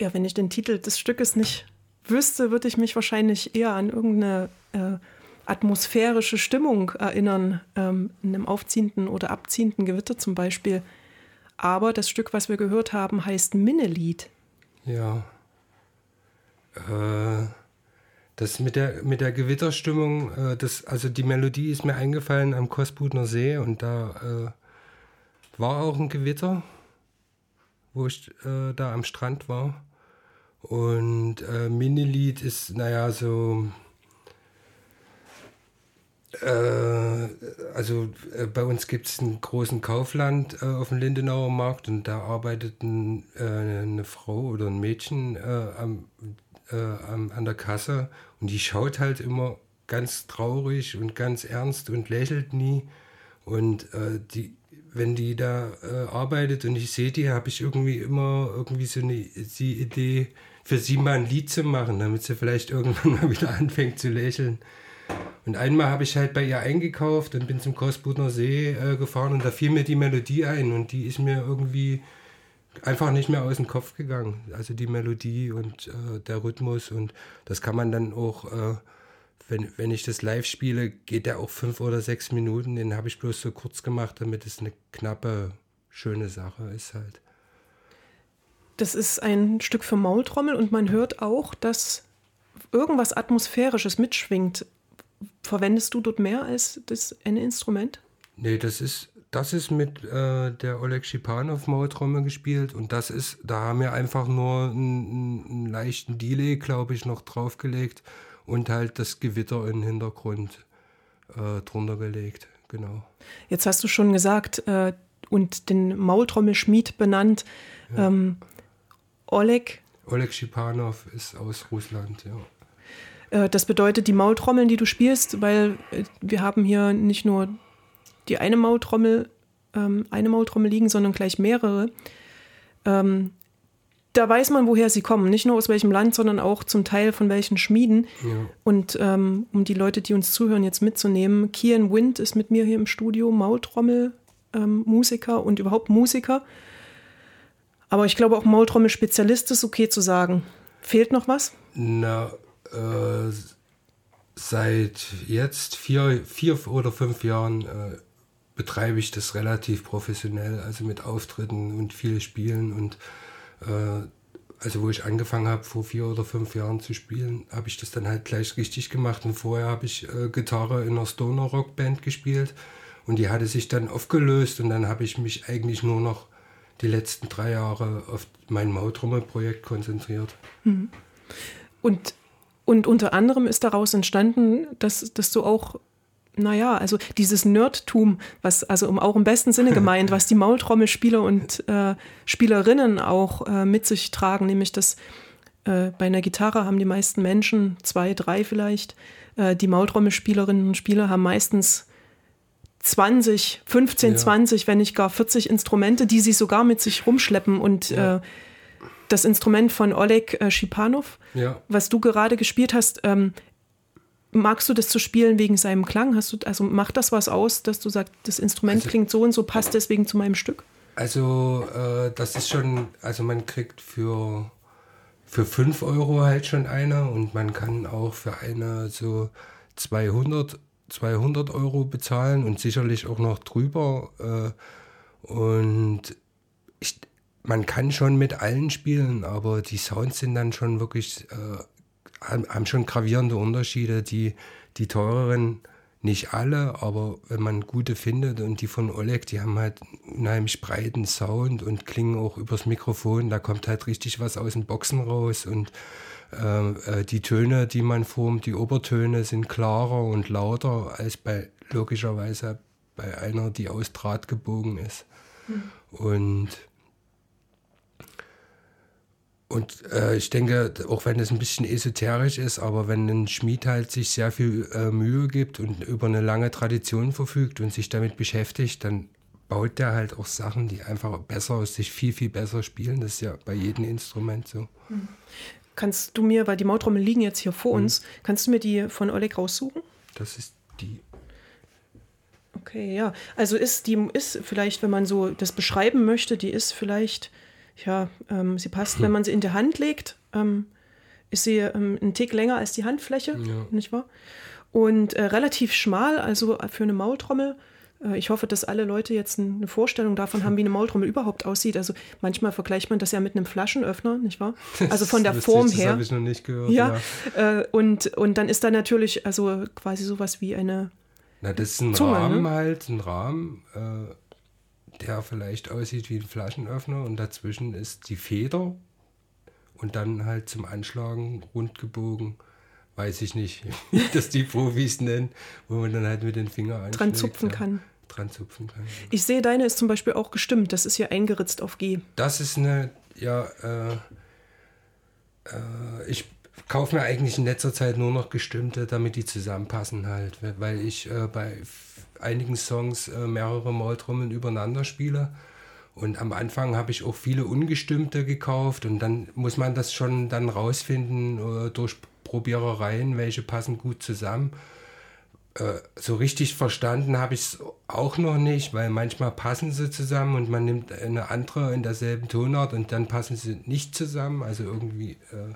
ja, wenn ich den Titel des Stückes nicht wüsste, würde ich mich wahrscheinlich eher an irgendeine äh, atmosphärische Stimmung erinnern, ähm, in einem aufziehenden oder abziehenden Gewitter zum Beispiel. Aber das Stück, was wir gehört haben, heißt Minnelied. Ja. Äh, das mit der, mit der Gewitterstimmung, äh, das, also die Melodie ist mir eingefallen am Kosbudner See und da äh, war auch ein Gewitter, wo ich äh, da am Strand war. Und äh, Minilied ist, naja, so. Äh, also äh, bei uns gibt es einen großen Kaufland äh, auf dem Lindenauer Markt und da arbeitet ein, äh, eine Frau oder ein Mädchen äh, am, an der Kasse und die schaut halt immer ganz traurig und ganz ernst und lächelt nie. Und die, wenn die da arbeitet und ich sehe die, habe ich irgendwie immer irgendwie so eine die Idee, für sie mal ein Lied zu machen, damit sie vielleicht irgendwann mal wieder anfängt zu lächeln. Und einmal habe ich halt bei ihr eingekauft und bin zum Kostbudner See äh, gefahren und da fiel mir die Melodie ein und die ist mir irgendwie einfach nicht mehr aus dem Kopf gegangen. Also die Melodie und äh, der Rhythmus und das kann man dann auch, äh, wenn, wenn ich das live spiele, geht der auch fünf oder sechs Minuten. Den habe ich bloß so kurz gemacht, damit es eine knappe, schöne Sache ist halt. Das ist ein Stück für Maultrommel und man hört auch, dass irgendwas Atmosphärisches mitschwingt. Verwendest du dort mehr als das eine Instrument? Nee, das ist, das ist mit äh, der Oleg Schipanov Maultrommel gespielt und das ist, da haben wir einfach nur einen, einen leichten Delay, glaube ich, noch draufgelegt und halt das Gewitter im Hintergrund äh, drunter gelegt, genau. Jetzt hast du schon gesagt äh, und den Maultrommelschmied benannt. Ja. Ähm, Oleg. Oleg Schipanov ist aus Russland, ja. Äh, das bedeutet die Maultrommeln, die du spielst, weil äh, wir haben hier nicht nur die eine Maultrommel, ähm, eine Maultrommel liegen, sondern gleich mehrere. Ähm, da weiß man, woher sie kommen. Nicht nur aus welchem Land, sondern auch zum Teil von welchen Schmieden. Ja. Und ähm, um die Leute, die uns zuhören, jetzt mitzunehmen, Kian Wind ist mit mir hier im Studio, Maultrommel, ähm, Musiker und überhaupt Musiker. Aber ich glaube, auch Maultrommel-Spezialist ist okay zu sagen. Fehlt noch was? Na, äh, seit jetzt vier, vier oder fünf Jahren äh, betreibe ich das relativ professionell, also mit Auftritten und viel Spielen. Und also wo ich angefangen habe, vor vier oder fünf Jahren zu spielen, habe ich das dann halt gleich richtig gemacht. Und vorher habe ich äh, Gitarre in einer Stoner Rock Band gespielt. Und die hatte sich dann aufgelöst und dann habe ich mich eigentlich nur noch die letzten drei Jahre auf mein Mautrommelprojekt konzentriert. Mhm. Und, und unter anderem ist daraus entstanden, dass, dass du auch naja, also dieses Nerdtum, was also auch im besten Sinne gemeint, was die Maultrommelspieler und äh, Spielerinnen auch äh, mit sich tragen, nämlich dass äh, bei einer Gitarre haben die meisten Menschen, zwei, drei vielleicht, äh, die Maultrommelspielerinnen und Spieler haben meistens 20, 15, ja. 20, wenn nicht gar 40 Instrumente, die sie sogar mit sich rumschleppen. Und ja. äh, das Instrument von Oleg äh, Schipanov, ja. was du gerade gespielt hast, ähm, magst du das zu spielen wegen seinem Klang? Hast du, also macht das was aus, dass du sagst, das Instrument also, klingt so und so, passt deswegen zu meinem Stück? Also, äh, das ist schon, also man kriegt für, für 5 Euro halt schon eine und man kann auch für eine so 200 200 Euro bezahlen und sicherlich auch noch drüber. Äh, und ich, man kann schon mit allen spielen, aber die Sounds sind dann schon wirklich, äh, haben, schon gravierende Unterschiede. Die, die teureren nicht alle, aber wenn man gute findet und die von Oleg, die haben halt einen unheimlich breiten Sound und klingen auch übers Mikrofon, da kommt halt richtig was aus den Boxen raus und äh, äh, die Töne, die man formt, die Obertöne sind klarer und lauter als bei logischerweise bei einer, die aus Draht gebogen ist. Mhm. Und und äh, ich denke, auch wenn es ein bisschen esoterisch ist, aber wenn ein Schmied halt sich sehr viel äh, Mühe gibt und über eine lange Tradition verfügt und sich damit beschäftigt, dann baut der halt auch Sachen, die einfach besser, sich viel, viel besser spielen. Das ist ja bei jedem Instrument so. Mhm. Kannst du mir, weil die Maultrommel liegen jetzt hier vor mhm. uns, kannst du mir die von Oleg raussuchen? Das ist die. Okay, ja. Also ist die ist vielleicht, wenn man so das beschreiben möchte, die ist vielleicht ja, ähm, sie passt, hm. wenn man sie in die Hand legt, ähm, ist sie ähm, ein Tick länger als die Handfläche, ja. nicht wahr? Und äh, relativ schmal, also für eine Maultrommel. Äh, ich hoffe, dass alle Leute jetzt eine Vorstellung davon haben, wie eine Maultrommel überhaupt aussieht. Also manchmal vergleicht man das ja mit einem Flaschenöffner, nicht wahr? Also von der Form her. Das habe ich noch nicht gehört. Ja, ja. Äh, und, und dann ist da natürlich also quasi sowas wie eine. Na, das ist ein Zunge, Rahmen ne? halt, ein Rahmen. Äh der vielleicht aussieht wie ein Flaschenöffner und dazwischen ist die Feder und dann halt zum Anschlagen rund gebogen. Weiß ich nicht, wie das die Profis nennen, wo man dann halt mit den Fingern dran zupfen ja, kann. Dran zupfen kann. Ich sehe, deine ist zum Beispiel auch gestimmt. Das ist hier eingeritzt auf G. Das ist eine, ja, äh, äh, ich kaufe mir eigentlich in letzter Zeit nur noch gestimmte, damit die zusammenpassen halt, weil ich äh, bei einigen Songs äh, mehrere Maultrommeln übereinander spiele. Und am Anfang habe ich auch viele ungestimmte gekauft und dann muss man das schon dann rausfinden äh, durch Probierereien, welche passen gut zusammen. Äh, so richtig verstanden habe ich es auch noch nicht, weil manchmal passen sie zusammen und man nimmt eine andere in derselben Tonart und dann passen sie nicht zusammen. Also irgendwie äh,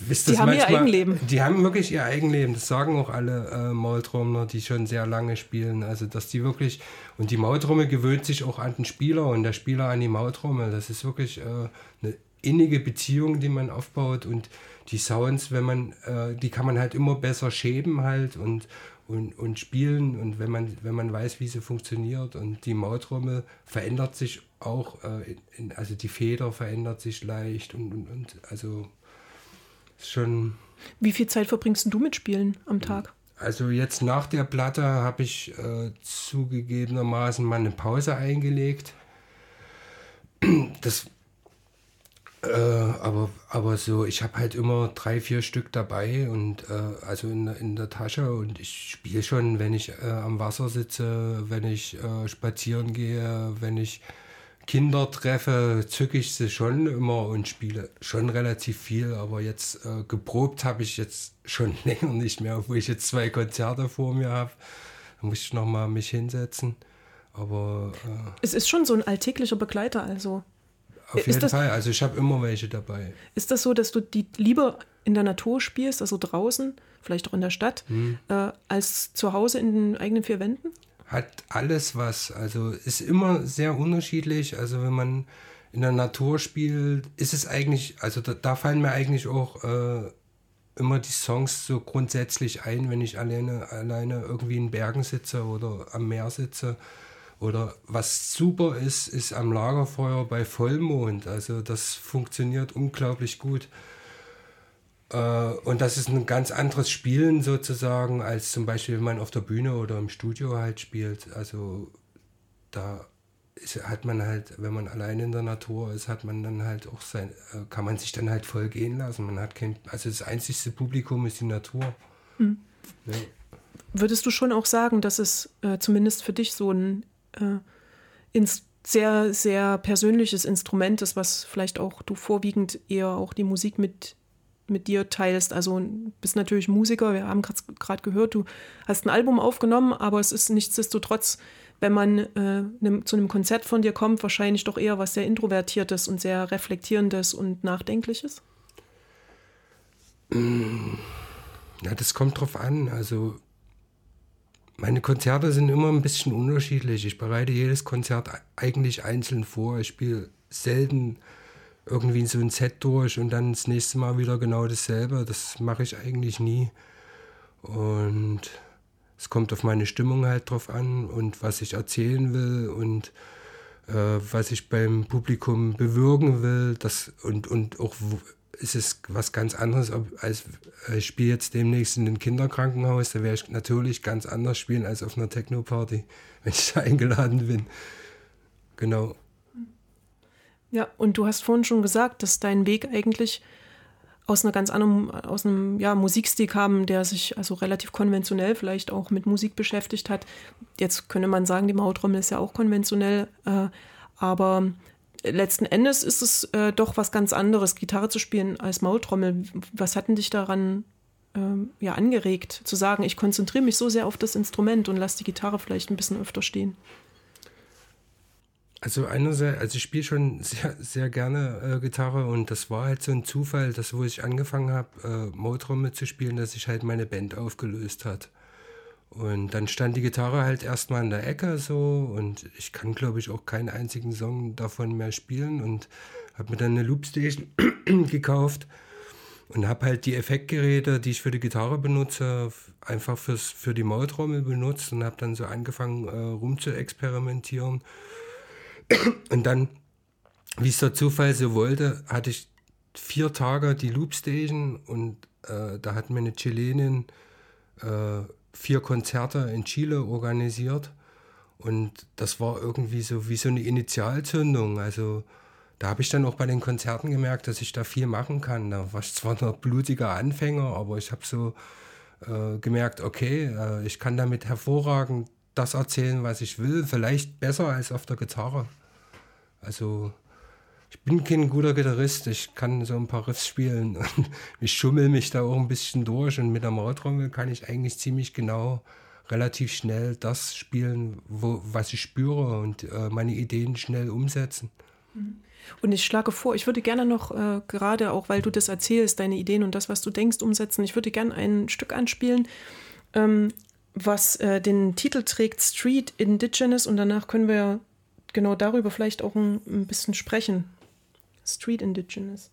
die haben manchmal, ihr Eigenleben. Die haben wirklich ihr Eigenleben. Das sagen auch alle äh, Maultrommler, die schon sehr lange spielen. Also, dass die wirklich, und die Maultrommel gewöhnt sich auch an den Spieler und der Spieler an die Maultrommel. Das ist wirklich äh, eine innige Beziehung, die man aufbaut und die Sounds, wenn man, äh, die kann man halt immer besser schäben halt und, und, und spielen und wenn man, wenn man weiß, wie sie funktioniert und die Maultrommel verändert sich auch, äh, in, also die Feder verändert sich leicht und, und, und also schon. Wie viel Zeit verbringst du mit Spielen am Tag? Also jetzt nach der Platte habe ich äh, zugegebenermaßen mal eine Pause eingelegt. Das, äh, aber, aber so, ich habe halt immer drei, vier Stück dabei und äh, also in, in der Tasche und ich spiele schon, wenn ich äh, am Wasser sitze, wenn ich äh, spazieren gehe, wenn ich Kinder treffe, zücke ich sie schon immer und spiele schon relativ viel, aber jetzt äh, geprobt habe ich jetzt schon länger nicht mehr, obwohl ich jetzt zwei Konzerte vor mir habe. Da muss ich nochmal mich hinsetzen. Aber äh, es ist schon so ein alltäglicher Begleiter, also. Auf ist jeden das, Fall, also ich habe immer welche dabei. Ist das so, dass du die lieber in der Natur spielst, also draußen, vielleicht auch in der Stadt, hm. äh, als zu Hause in den eigenen vier Wänden? Hat alles was. Also ist immer sehr unterschiedlich. Also wenn man in der Natur spielt, ist es eigentlich, also da, da fallen mir eigentlich auch äh, immer die Songs so grundsätzlich ein, wenn ich alleine, alleine irgendwie in Bergen sitze oder am Meer sitze. Oder was super ist, ist am Lagerfeuer bei Vollmond. Also das funktioniert unglaublich gut. Äh, und das ist ein ganz anderes Spielen sozusagen, als zum Beispiel, wenn man auf der Bühne oder im Studio halt spielt. Also da ist, hat man halt, wenn man allein in der Natur ist, hat man dann halt auch sein, äh, kann man sich dann halt voll gehen lassen. Man hat kein, also das einzigste Publikum ist die Natur. Mhm. Ja. Würdest du schon auch sagen, dass es äh, zumindest für dich so ein äh, ins sehr, sehr persönliches Instrument ist, was vielleicht auch du vorwiegend eher auch die Musik mit mit dir teilst. Also bist natürlich Musiker, wir haben gerade gehört, du hast ein Album aufgenommen, aber es ist nichtsdestotrotz, wenn man äh, ne, zu einem Konzert von dir kommt, wahrscheinlich doch eher was sehr Introvertiertes und sehr Reflektierendes und Nachdenkliches. Ja, das kommt drauf an. Also meine Konzerte sind immer ein bisschen unterschiedlich. Ich bereite jedes Konzert eigentlich einzeln vor. Ich spiele selten irgendwie so ein Set durch und dann das nächste Mal wieder genau dasselbe. Das mache ich eigentlich nie. Und es kommt auf meine Stimmung halt drauf an und was ich erzählen will und äh, was ich beim Publikum bewirken will. Das, und, und auch ist es was ganz anderes, als äh, ich spiele jetzt demnächst in einem Kinderkrankenhaus, da werde ich natürlich ganz anders spielen als auf einer Techno-Party, wenn ich da eingeladen bin. Genau. Ja, und du hast vorhin schon gesagt, dass dein Weg eigentlich aus einer ganz anderen, aus einem ja, Musikstil kam, der sich also relativ konventionell vielleicht auch mit Musik beschäftigt hat. Jetzt könnte man sagen, die Mautrommel ist ja auch konventionell, äh, aber letzten Endes ist es äh, doch was ganz anderes, Gitarre zu spielen als Maultrommel. Was hat denn dich daran ähm, ja, angeregt, zu sagen, ich konzentriere mich so sehr auf das Instrument und lasse die Gitarre vielleicht ein bisschen öfter stehen? Also einerseits, also ich spiele schon sehr, sehr gerne äh, Gitarre und das war halt so ein Zufall, dass wo ich angefangen habe, äh, Motortrommel zu spielen, dass sich halt meine Band aufgelöst hat. Und dann stand die Gitarre halt erstmal in der Ecke so und ich kann glaube ich auch keinen einzigen Song davon mehr spielen und habe mir dann eine Loopstation gekauft und habe halt die Effektgeräte, die ich für die Gitarre benutze, einfach fürs, für die Maultrommel benutzt und habe dann so angefangen äh, rum zu experimentieren und dann, wie es der Zufall so wollte, hatte ich vier Tage die Loopstation und äh, da hat mir eine Chilenin äh, vier Konzerte in Chile organisiert. Und das war irgendwie so wie so eine Initialzündung. Also da habe ich dann auch bei den Konzerten gemerkt, dass ich da viel machen kann. Da war ich zwar noch blutiger Anfänger, aber ich habe so äh, gemerkt, okay, äh, ich kann damit hervorragend das erzählen, was ich will. Vielleicht besser als auf der Gitarre. Also ich bin kein guter Gitarrist, ich kann so ein paar Riffs spielen und ich schummel mich da auch ein bisschen durch und mit der Maultrommel kann ich eigentlich ziemlich genau relativ schnell das spielen, wo, was ich spüre und äh, meine Ideen schnell umsetzen. Mhm. Und ich schlage vor, ich würde gerne noch, äh, gerade auch weil du das erzählst, deine Ideen und das, was du denkst, umsetzen. Ich würde gerne ein Stück anspielen, ähm, was äh, den Titel trägt Street Indigenous und danach können wir genau darüber vielleicht auch ein, ein bisschen sprechen. Street Indigenous.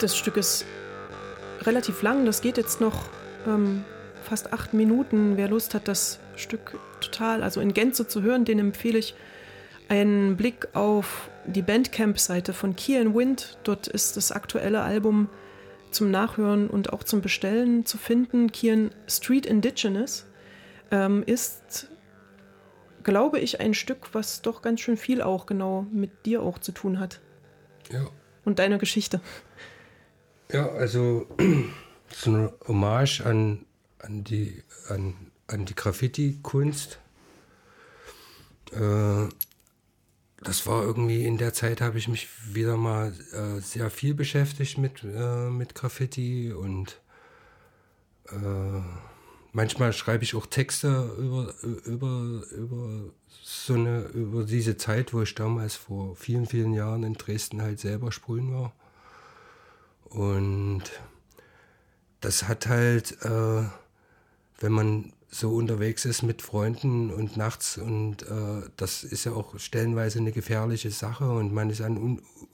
Das Stück ist relativ lang, das geht jetzt noch ähm, fast acht Minuten. Wer Lust hat, das Stück total, also in Gänze zu hören, den empfehle ich einen Blick auf die Bandcamp-Seite von Kian Wind. Dort ist das aktuelle Album zum Nachhören und auch zum Bestellen zu finden. Kian Street Indigenous ähm, ist, glaube ich, ein Stück, was doch ganz schön viel auch genau mit dir auch zu tun hat. Ja. Und deiner Geschichte. Ja, also so eine Hommage an, an die, an, an die Graffiti-Kunst. Äh, das war irgendwie in der Zeit habe ich mich wieder mal äh, sehr viel beschäftigt mit, äh, mit Graffiti und manchmal schreibe ich auch Texte über, über, über so eine, über diese Zeit, wo ich damals vor vielen, vielen Jahren in Dresden halt selber sprühen war. Und das hat halt, äh, wenn man so unterwegs ist mit Freunden und nachts und äh, das ist ja auch stellenweise eine gefährliche Sache und man ist an,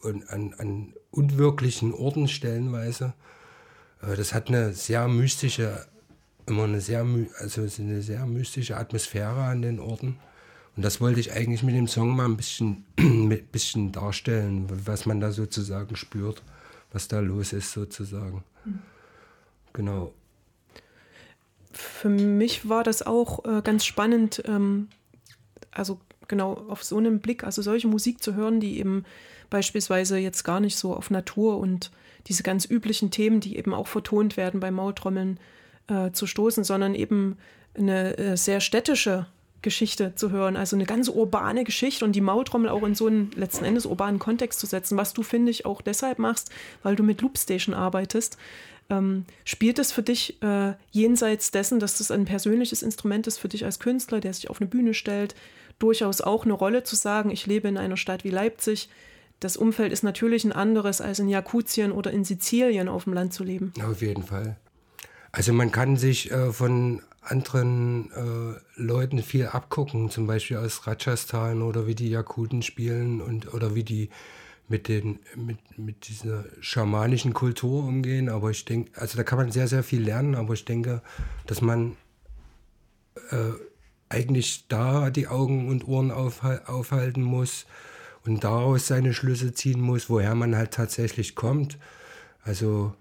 un, an, an unwirklichen Orten stellenweise. Äh, das hat eine sehr mystische, immer eine sehr, also eine sehr mystische Atmosphäre an den Orten. Und das wollte ich eigentlich mit dem Song mal ein bisschen, ein bisschen darstellen, was man da sozusagen spürt, was da los ist sozusagen. Mhm. Genau für mich war das auch äh, ganz spannend, ähm, also genau auf so einen Blick, also solche Musik zu hören, die eben beispielsweise jetzt gar nicht so auf Natur und diese ganz üblichen Themen, die eben auch vertont werden bei Maultrommeln, äh, zu stoßen, sondern eben eine äh, sehr städtische Geschichte zu hören, also eine ganz urbane Geschichte und die Maultrommel auch in so einen letzten Endes urbanen Kontext zu setzen, was du, finde ich, auch deshalb machst, weil du mit Loopstation arbeitest. Ähm, spielt es für dich äh, jenseits dessen, dass das ein persönliches Instrument ist für dich als Künstler, der sich auf eine Bühne stellt, durchaus auch eine Rolle zu sagen, ich lebe in einer Stadt wie Leipzig. Das Umfeld ist natürlich ein anderes als in Jakutien oder in Sizilien auf dem Land zu leben. Auf jeden Fall. Also man kann sich äh, von anderen äh, Leuten viel abgucken, zum Beispiel aus Rajasthan oder wie die Jakuten spielen und oder wie die mit, den, mit, mit dieser schamanischen Kultur umgehen. Aber ich denke, also da kann man sehr, sehr viel lernen, aber ich denke, dass man äh, eigentlich da die Augen und Ohren aufhalten muss und daraus seine Schlüsse ziehen muss, woher man halt tatsächlich kommt. Also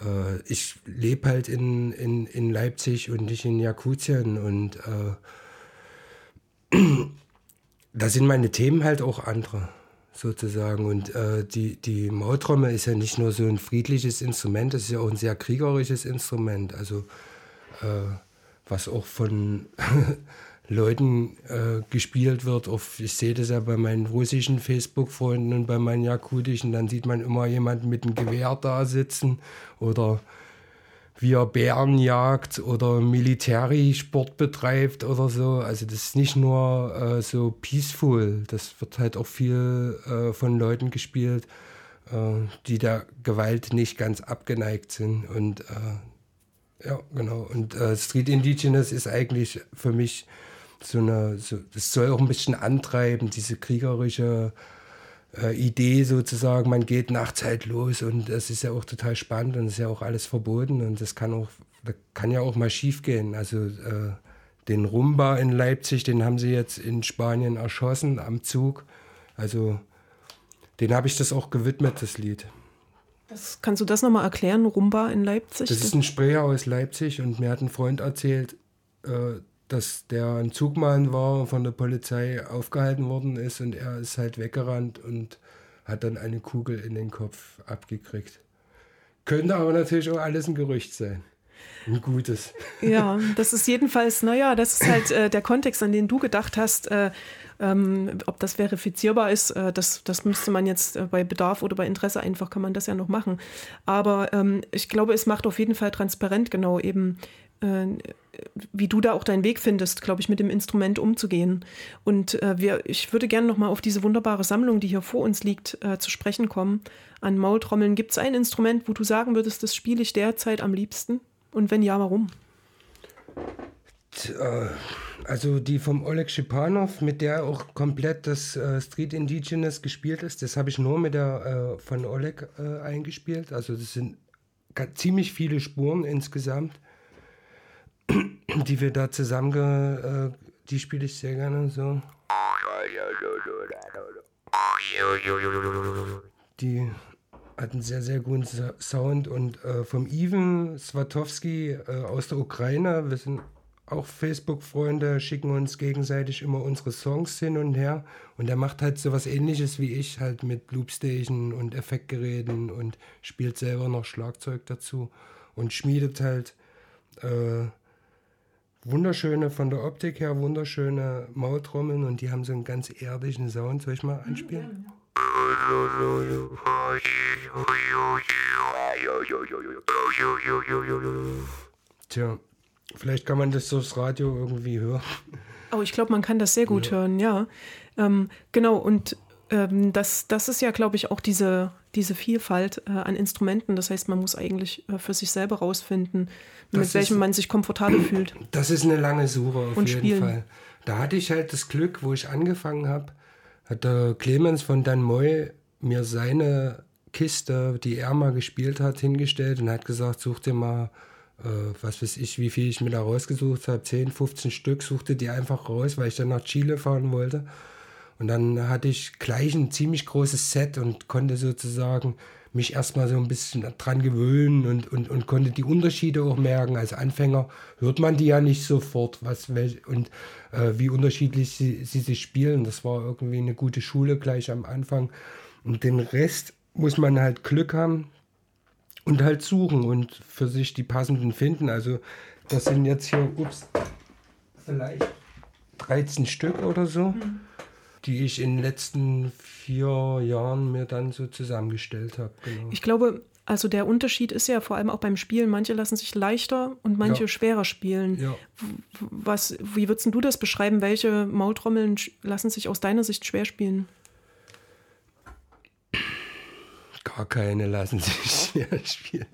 äh, ich lebe halt in, in, in Leipzig und nicht in Jakutien und äh, da sind meine Themen halt auch andere sozusagen. Und äh, die, die Maultrommel ist ja nicht nur so ein friedliches Instrument, es ist ja auch ein sehr kriegerisches Instrument. Also äh, was auch von Leuten äh, gespielt wird. Auch, ich sehe das ja bei meinen russischen Facebook-Freunden und bei meinen jakutischen, dann sieht man immer jemanden mit einem Gewehr da sitzen oder wie er Bären jagt oder Militärsport betreibt oder so. Also das ist nicht nur äh, so peaceful, das wird halt auch viel äh, von Leuten gespielt, äh, die der Gewalt nicht ganz abgeneigt sind. Und äh, ja, genau. Und äh, Street Indigenous ist eigentlich für mich so eine, so, das soll auch ein bisschen antreiben, diese kriegerische äh, Idee sozusagen, man geht nachts halt los und das ist ja auch total spannend und ist ja auch alles verboten und das kann auch, das kann ja auch mal schief gehen. Also äh, den Rumba in Leipzig, den haben sie jetzt in Spanien erschossen am Zug. Also den habe ich das auch gewidmet, das Lied. Das, kannst du das nochmal erklären, Rumba in Leipzig? Das ist ein Sprecher aus Leipzig und mir hat ein Freund erzählt, äh, dass der ein Zugmann war und von der Polizei aufgehalten worden ist und er ist halt weggerannt und hat dann eine Kugel in den Kopf abgekriegt. Könnte aber natürlich auch alles ein Gerücht sein. Ein gutes. Ja, das ist jedenfalls, naja, das ist halt äh, der Kontext, an den du gedacht hast. Äh, ähm, ob das verifizierbar ist, äh, das, das müsste man jetzt äh, bei Bedarf oder bei Interesse einfach, kann man das ja noch machen. Aber ähm, ich glaube, es macht auf jeden Fall transparent genau eben, wie du da auch deinen Weg findest, glaube ich, mit dem Instrument umzugehen. Und äh, wir, ich würde gerne nochmal auf diese wunderbare Sammlung, die hier vor uns liegt, äh, zu sprechen kommen. An Maultrommeln gibt es ein Instrument, wo du sagen würdest, das spiele ich derzeit am liebsten? Und wenn ja, warum? Äh, Also die vom Oleg Schipanov, mit der auch komplett das äh, Street Indigenous gespielt ist, das habe ich nur mit der äh, von Oleg äh, eingespielt. Also das sind ziemlich viele Spuren insgesamt, die wir da zusammen, äh, die spiele ich sehr gerne so. Die hat einen sehr, sehr guten Sound und äh, vom Ivan Swatowski äh, aus der Ukraine, wir sind auch Facebook-Freunde, schicken uns gegenseitig immer unsere Songs hin und her und er macht halt so was ähnliches wie ich, halt mit Loopstation und Effektgeräten und spielt selber noch Schlagzeug dazu und schmiedet halt äh, wunderschöne, von der Optik her wunderschöne Maultrommeln und die haben so einen ganz erdischen Sound. Soll ich mal anspielen? Tja, vielleicht kann man das durchs Radio irgendwie hören. Oh, ich glaube, man kann das sehr gut ja. hören, ja. Ähm, genau, und ähm, das, das ist ja, glaube ich, auch diese, diese Vielfalt äh, an Instrumenten. Das heißt, man muss eigentlich äh, für sich selber rausfinden, das mit welchem man sich komfortabel fühlt. Das ist eine lange Suche auf und jeden spielen. Fall. Da hatte ich halt das Glück, wo ich angefangen habe, hat der Clemens von Dan Moy mir seine Kiste, die er mal gespielt hat, hingestellt und hat gesagt, such dir mal, äh, was weiß ich, wie viel ich mir da rausgesucht habe, 10, 15 Stück, suchte die einfach raus, weil ich dann nach Chile fahren wollte. Und dann hatte ich gleich ein ziemlich großes Set und konnte sozusagen mich erstmal so ein bisschen dran gewöhnen und, und, und konnte die Unterschiede auch merken. Als Anfänger hört man die ja nicht sofort, was und äh, wie unterschiedlich sie, sie sich spielen. Das war irgendwie eine gute Schule gleich am Anfang. Und den Rest muss man halt Glück haben und halt suchen und für sich die passenden finden. Also das sind jetzt hier, ups, vielleicht 13 Stück oder so. Mhm die ich in den letzten vier Jahren mir dann so zusammengestellt habe. Genau. Ich glaube, also der Unterschied ist ja vor allem auch beim Spielen, manche lassen sich leichter und manche ja. schwerer spielen. Ja. Was, wie würdest du das beschreiben? Welche Maultrommeln lassen sich aus deiner Sicht schwer spielen? Gar keine lassen sich schwer spielen.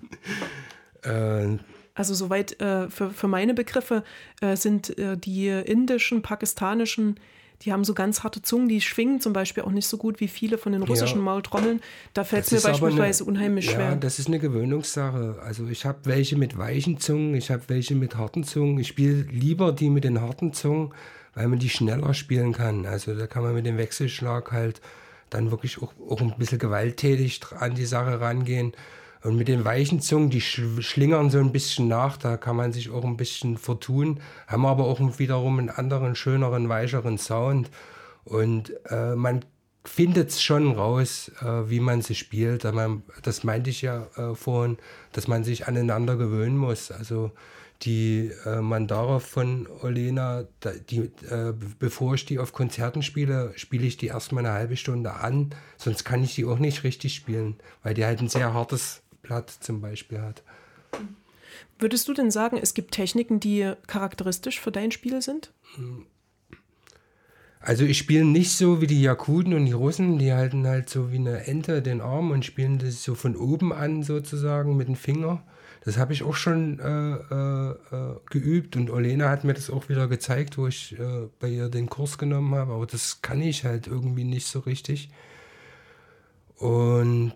Äh, also soweit äh, für, für meine Begriffe äh, sind äh, die indischen, pakistanischen die haben so ganz harte Zungen, die schwingen zum Beispiel auch nicht so gut wie viele von den russischen ja. Maultrommeln. Da fällt es mir beispielsweise eine, unheimlich schwer. Ja, das ist eine Gewöhnungssache. Also ich habe welche mit weichen Zungen, ich habe welche mit harten Zungen. Ich spiele lieber die mit den harten Zungen, weil man die schneller spielen kann. Also da kann man mit dem Wechselschlag halt dann wirklich auch, auch ein bisschen gewalttätig an die Sache rangehen. Und mit den weichen Zungen, die schlingern so ein bisschen nach, da kann man sich auch ein bisschen vertun, haben aber auch wiederum einen anderen, schöneren, weicheren Sound. Und äh, man findet es schon raus, äh, wie man sie spielt. Das meinte ich ja äh, vorhin, dass man sich aneinander gewöhnen muss. Also die äh, Mandara von Olena, die, äh, bevor ich die auf Konzerten spiele, spiele ich die erstmal eine halbe Stunde an, sonst kann ich die auch nicht richtig spielen, weil die halt ein sehr hartes Blatt zum Beispiel hat. Würdest du denn sagen, es gibt Techniken, die charakteristisch für dein Spiel sind? Also ich spiele nicht so wie die Jakuten und die Russen, die halten halt so wie eine Ente den Arm und spielen das so von oben an sozusagen mit dem Finger. Das habe ich auch schon äh, äh, äh, geübt und Olena hat mir das auch wieder gezeigt, wo ich äh, bei ihr den Kurs genommen habe, aber das kann ich halt irgendwie nicht so richtig. Und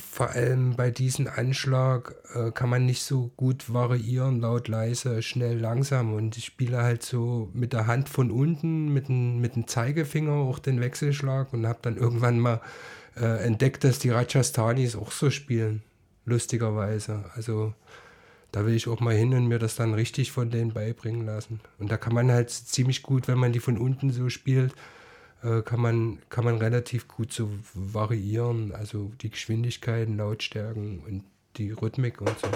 vor allem bei diesem Anschlag äh, kann man nicht so gut variieren, laut, leise, schnell, langsam. Und ich spiele halt so mit der Hand von unten, mit dem, mit dem Zeigefinger auch den Wechselschlag und habe dann irgendwann mal äh, entdeckt, dass die Rajasthanis auch so spielen. Lustigerweise. Also da will ich auch mal hin und mir das dann richtig von denen beibringen lassen. Und da kann man halt ziemlich gut, wenn man die von unten so spielt, äh, kann, man, kann man relativ gut so variieren. Also die Geschwindigkeiten, Lautstärken und die Rhythmik und so.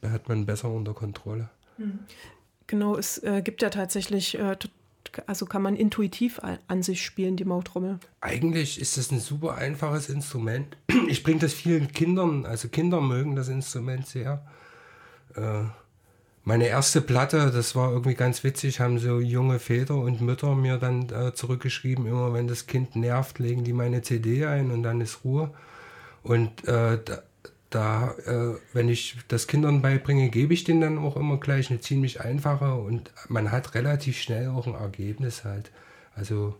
Da hat man besser unter Kontrolle. Hm. Genau, es äh, gibt ja tatsächlich, äh, also kann man intuitiv an sich spielen, die Maultrommel. Eigentlich ist das ein super einfaches Instrument. Ich bringe das vielen Kindern, also Kinder mögen das Instrument sehr. Äh, meine erste Platte, das war irgendwie ganz witzig, haben so junge Väter und Mütter mir dann äh, zurückgeschrieben, immer wenn das Kind nervt, legen die meine CD ein und dann ist Ruhe. Und äh, da, da, äh, wenn ich das Kindern beibringe, gebe ich denen dann auch immer gleich eine ziemlich einfache und man hat relativ schnell auch ein Ergebnis halt. Also,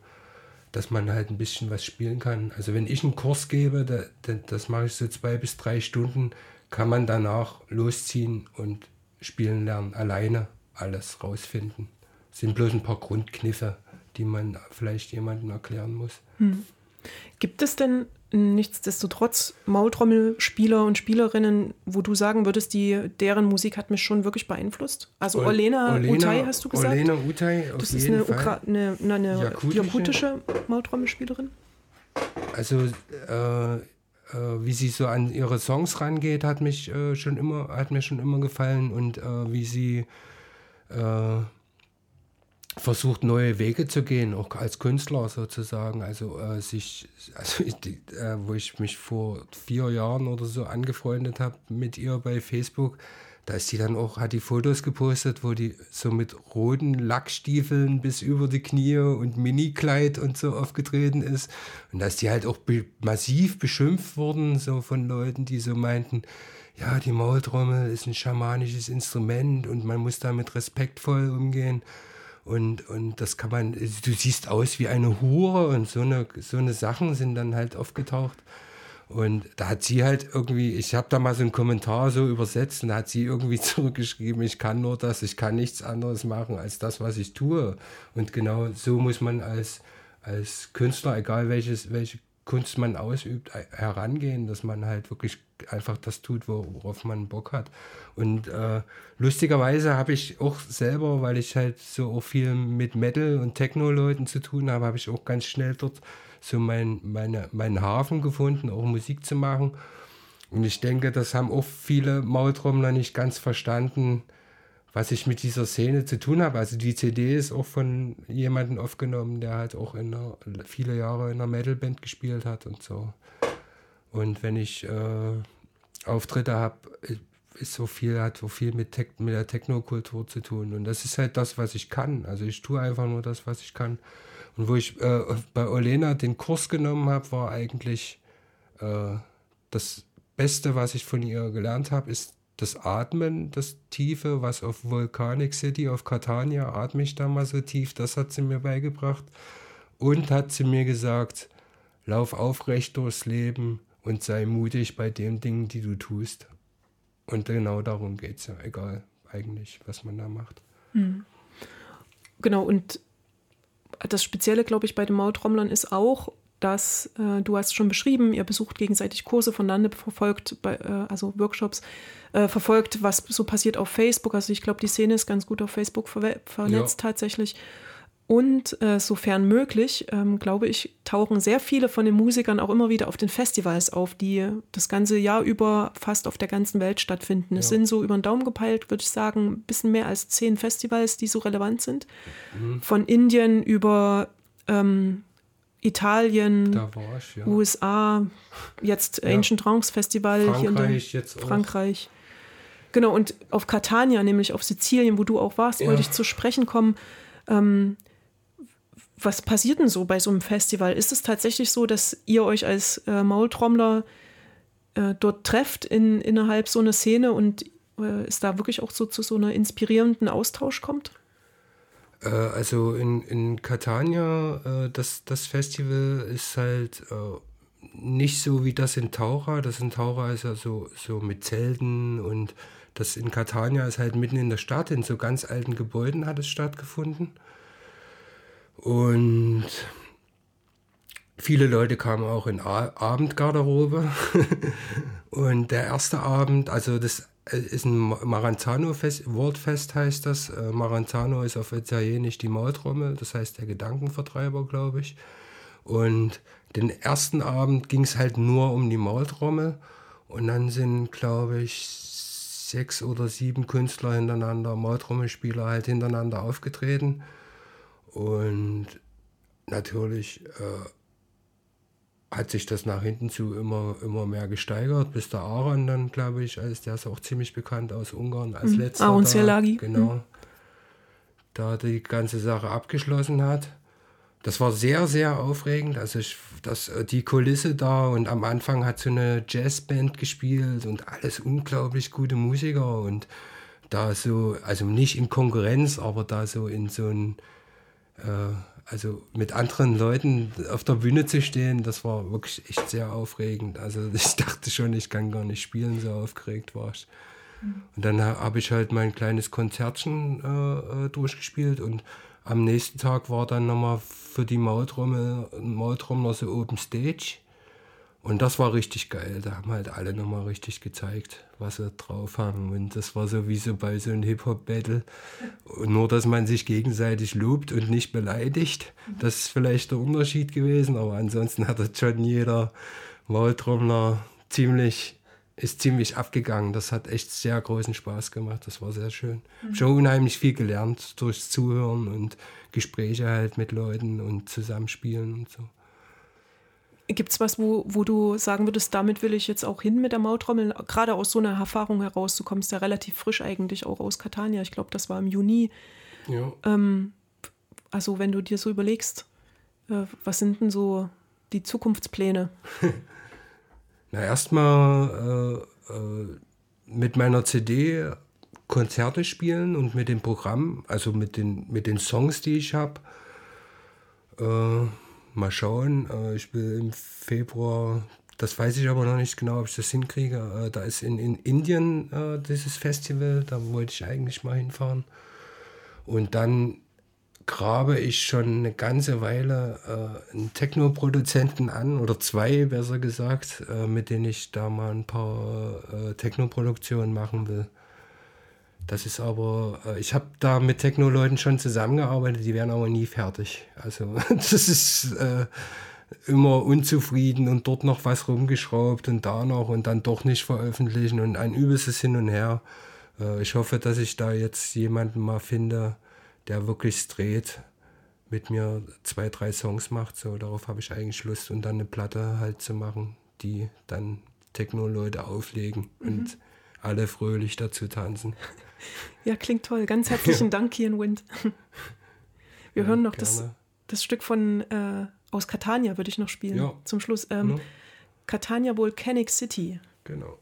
dass man halt ein bisschen was spielen kann. Also, wenn ich einen Kurs gebe, da, da, das mache ich so zwei bis drei Stunden, kann man danach losziehen und spielen lernen, alleine alles rausfinden. Das sind bloß ein paar Grundkniffe, die man vielleicht jemandem erklären muss. Hm. Gibt es denn nichtsdestotrotz Maultrommelspieler und Spielerinnen, wo du sagen würdest, die, deren Musik hat mich schon wirklich beeinflusst? Also Ol Olena, Olena Utai hast du gesagt? Olena Utai, auf Das ist eine, Ukra eine, eine jakutische, jakutische Maultrommelspielerin? Also äh, äh, wie sie so an ihre Songs rangeht, hat mich äh, schon immer, hat mir schon immer gefallen und äh, wie sie äh, versucht, neue Wege zu gehen, auch als Künstler sozusagen. Also äh, sich, also ich, äh, wo ich mich vor vier Jahren oder so angefreundet habe mit ihr bei Facebook, da ist sie dann auch, hat die Fotos gepostet, wo die so mit roten Lackstiefeln bis über die Knie und Minikleid und so aufgetreten ist. Und da ist die halt auch be massiv beschimpft worden, so von Leuten, die so meinten, ja, die Maultrommel ist ein schamanisches Instrument und man muss damit respektvoll umgehen. Und, und das kann man, du siehst aus wie eine Hure und so eine, so eine Sachen sind dann halt aufgetaucht. Und da hat sie halt irgendwie, ich habe da mal so einen Kommentar so übersetzt und da hat sie irgendwie zurückgeschrieben, ich kann nur das, ich kann nichts anderes machen als das, was ich tue. Und genau so muss man als, als Künstler, egal welches, welche Kunst man ausübt, herangehen, dass man halt wirklich einfach das tut, worauf man Bock hat. Und äh, lustigerweise habe ich auch selber, weil ich halt so auch viel mit Metal- und Techno-Leuten zu tun habe, habe ich auch ganz schnell dort so mein, meine, meinen Hafen gefunden, auch Musik zu machen. Und ich denke, das haben auch viele Maultrommler nicht ganz verstanden, was ich mit dieser Szene zu tun habe. Also die CD ist auch von jemandem aufgenommen, der halt auch in einer, viele Jahre in einer Metalband gespielt hat und so. Und wenn ich äh, Auftritte habe, ist so viel, hat so viel mit, Tech, mit der Technokultur zu tun. Und das ist halt das, was ich kann. Also ich tue einfach nur das, was ich kann. Und wo ich äh, bei Olena den Kurs genommen habe, war eigentlich äh, das Beste, was ich von ihr gelernt habe, ist das Atmen, das Tiefe, was auf Volcanic City, auf Catania, atme ich da mal so tief, das hat sie mir beigebracht. Und hat sie mir gesagt, lauf aufrecht durchs Leben und sei mutig bei den Dingen, die du tust. Und genau darum geht es ja, egal eigentlich, was man da macht. Mhm. Genau, und das Spezielle, glaube ich, bei den Maultrommlern ist auch, dass äh, du hast schon beschrieben, ihr besucht gegenseitig Kurse voneinander, verfolgt, bei, äh, also Workshops, äh, verfolgt, was so passiert auf Facebook. Also ich glaube, die Szene ist ganz gut auf Facebook vernetzt ja. tatsächlich. Und äh, sofern möglich, ähm, glaube ich, tauchen sehr viele von den Musikern auch immer wieder auf den Festivals auf, die das ganze Jahr über fast auf der ganzen Welt stattfinden. Ja. Es sind so über den Daumen gepeilt, würde ich sagen, ein bisschen mehr als zehn Festivals, die so relevant sind. Mhm. Von Indien über ähm, Italien, ich, ja. USA, jetzt ja. Ancient Trance Festival Frankreich, hier in der, jetzt Frankreich. Genau, und auf Catania, nämlich auf Sizilien, wo du auch warst, wollte ich zu sprechen kommen. Ähm, was passiert denn so bei so einem Festival? Ist es tatsächlich so, dass ihr euch als äh, Maultrommler äh, dort trefft in, innerhalb so einer Szene und äh, es da wirklich auch so zu so einer inspirierenden Austausch kommt? Äh, also in, in Catania, äh, das, das Festival ist halt äh, nicht so wie das in Taucher. Das in Taucher ist ja so, so mit Zelten und das in Catania ist halt mitten in der Stadt, in so ganz alten Gebäuden hat es stattgefunden. Und viele Leute kamen auch in Abendgarderobe. und der erste Abend, also das äh, ist ein Maranzano-Fest, Wortfest heißt das. Äh, Maranzano ist auf Italienisch die Maultrommel, das heißt der Gedankenvertreiber, glaube ich. Und den ersten Abend ging es halt nur um die Maultrommel. Und dann sind, glaube ich, sechs oder sieben Künstler hintereinander, Maultrommelspieler halt hintereinander aufgetreten. Und natürlich äh, hat sich das nach hinten zu immer, immer mehr gesteigert, bis der Aran dann, glaube ich, als der ist auch ziemlich bekannt aus Ungarn, als mhm. letzter. Aron Selagi. Genau. Mhm. Da die ganze Sache abgeschlossen hat. das war sehr, sehr aufregend. Also ich, das, äh, die Kulisse da und am Anfang hat so eine Jazzband gespielt und alles unglaublich gute Musiker und da so, also nicht in Konkurrenz, aber da so in so ein, also mit anderen Leuten auf der Bühne zu stehen, das war wirklich echt sehr aufregend. Also ich dachte schon, ich kann gar nicht spielen, so aufgeregt war ich. Und dann habe ich halt mein kleines Konzertchen äh, äh, durchgespielt und am nächsten Tag war dann nochmal für die Maultrommel, Maultrommler so Open Stage. Und das war richtig geil. Da haben halt alle nochmal richtig gezeigt, was sie drauf haben. Und das war so wie so bei so einem Hip-Hop-Battle. Nur, dass man sich gegenseitig lobt und nicht beleidigt. Das ist vielleicht der Unterschied gewesen. Aber ansonsten hat das schon jeder Maultrommler ziemlich, ist ziemlich abgegangen. Das hat echt sehr großen Spaß gemacht. Das war sehr schön. Mhm. Schon unheimlich viel gelernt durchs Zuhören und Gespräche halt mit Leuten und Zusammenspielen und so. Gibt es was, wo, wo du sagen würdest, damit will ich jetzt auch hin mit der Maultrommel? Gerade aus so einer Erfahrung heraus, du kommst ja relativ frisch eigentlich auch aus Catania. Ich glaube, das war im Juni. Ja. Ähm, also wenn du dir so überlegst, äh, was sind denn so die Zukunftspläne? Na, erstmal äh, äh, mit meiner CD Konzerte spielen und mit dem Programm, also mit den, mit den Songs, die ich habe. Äh, mal schauen. Äh, ich will im Februar, das weiß ich aber noch nicht genau, ob ich das hinkriege. Äh, da ist in, in Indien äh, dieses Festival, da wollte ich eigentlich mal hinfahren. Und dann grabe ich schon eine ganze Weile äh, einen Techno-Produzenten an, oder zwei besser gesagt, äh, mit denen ich da mal ein paar äh, Techno-Produktionen machen will. Das ist aber, äh, ich habe da mit Techno-Leuten schon zusammengearbeitet, die werden aber nie fertig. Also das ist äh, immer unzufrieden und dort noch was rumgeschraubt und da noch und dann doch nicht veröffentlichen und ein übelstes Hin und Her. Äh, ich hoffe, dass ich da jetzt jemanden mal finde, der wirklich dreht, mit mir zwei, drei Songs macht. So, darauf habe ich eigentlich Lust und dann eine Platte halt zu machen, die dann Techno-Leute auflegen mhm. und alle fröhlich dazu tanzen. Ja, klingt toll. Ganz herzlichen Dank, Kian Wind. Wir ja, hören noch das, das Stück von äh, aus Catania, würde ich noch spielen. Ja. Zum Schluss. Ähm, ja. Catania Volcanic City. Genau.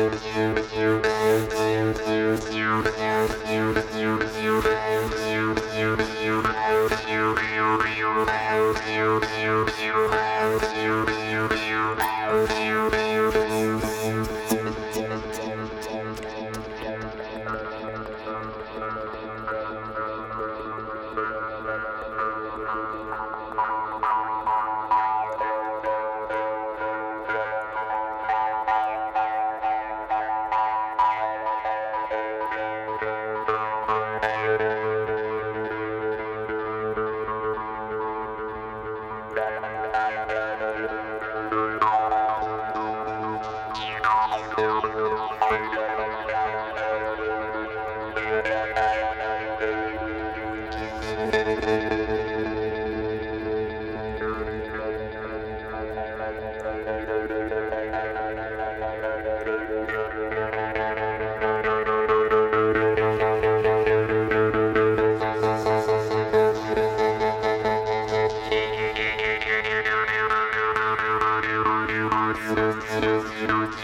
you.